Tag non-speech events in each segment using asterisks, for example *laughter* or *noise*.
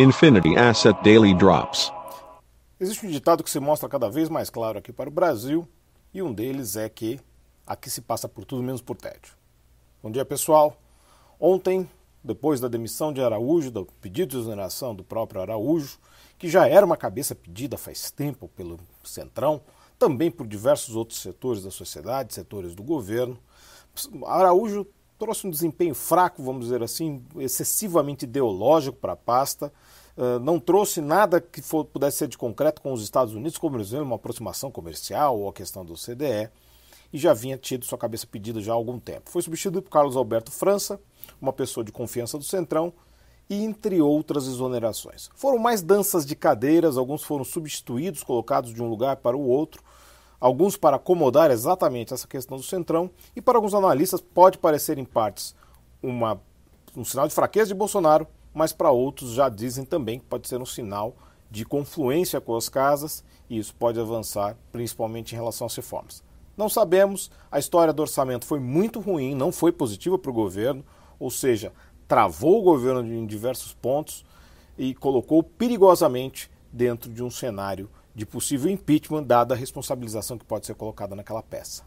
Infinity Asset Daily Drops. Existe um ditado que se mostra cada vez mais claro aqui para o Brasil, e um deles é que aqui se passa por tudo menos por tédio. Bom dia, pessoal. Ontem, depois da demissão de Araújo, do pedido de exoneração do próprio Araújo, que já era uma cabeça pedida faz tempo pelo Centrão, também por diversos outros setores da sociedade, setores do governo, Araújo trouxe um desempenho fraco, vamos dizer assim, excessivamente ideológico para a pasta, não trouxe nada que for, pudesse ser de concreto com os Estados Unidos, como exemplo uma aproximação comercial ou a questão do CDE, e já vinha tido sua cabeça pedida já há algum tempo. Foi substituído por Carlos Alberto França, uma pessoa de confiança do Centrão, e entre outras exonerações. Foram mais danças de cadeiras, alguns foram substituídos, colocados de um lugar para o outro, alguns para acomodar exatamente essa questão do Centrão, e para alguns analistas pode parecer em partes uma, um sinal de fraqueza de Bolsonaro, mas para outros já dizem também que pode ser um sinal de confluência com as casas e isso pode avançar, principalmente em relação às reformas. Não sabemos, a história do orçamento foi muito ruim, não foi positiva para o governo, ou seja, travou o governo em diversos pontos e colocou perigosamente dentro de um cenário de possível impeachment, dada a responsabilização que pode ser colocada naquela peça.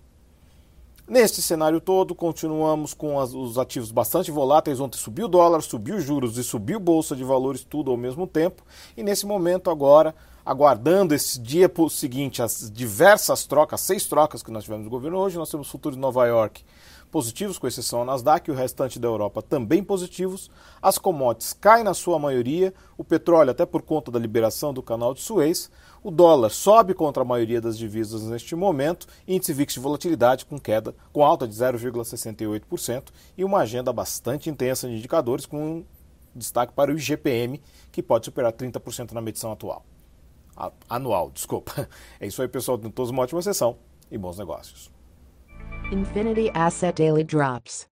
Neste cenário todo, continuamos com as, os ativos bastante voláteis. Ontem subiu o dólar, subiu os juros e subiu bolsa de valores, tudo ao mesmo tempo. E nesse momento, agora, aguardando esse dia seguinte, as diversas trocas, seis trocas que nós tivemos no governo hoje, nós temos futuro de Nova York positivos, com exceção ao Nasdaq, e o restante da Europa também positivos. As commodities caem na sua maioria, o petróleo, até por conta da liberação do canal de Suez. O dólar sobe contra a maioria das divisas neste momento, índice VIX de volatilidade com queda, com alta de 0,68% e uma agenda bastante intensa de indicadores, com destaque para o IGPM, que pode superar 30% na medição atual. Anual, desculpa. *laughs* É isso aí, pessoal. Tenham todos uma ótima sessão e bons negócios. Infinity Asset Daily Drops.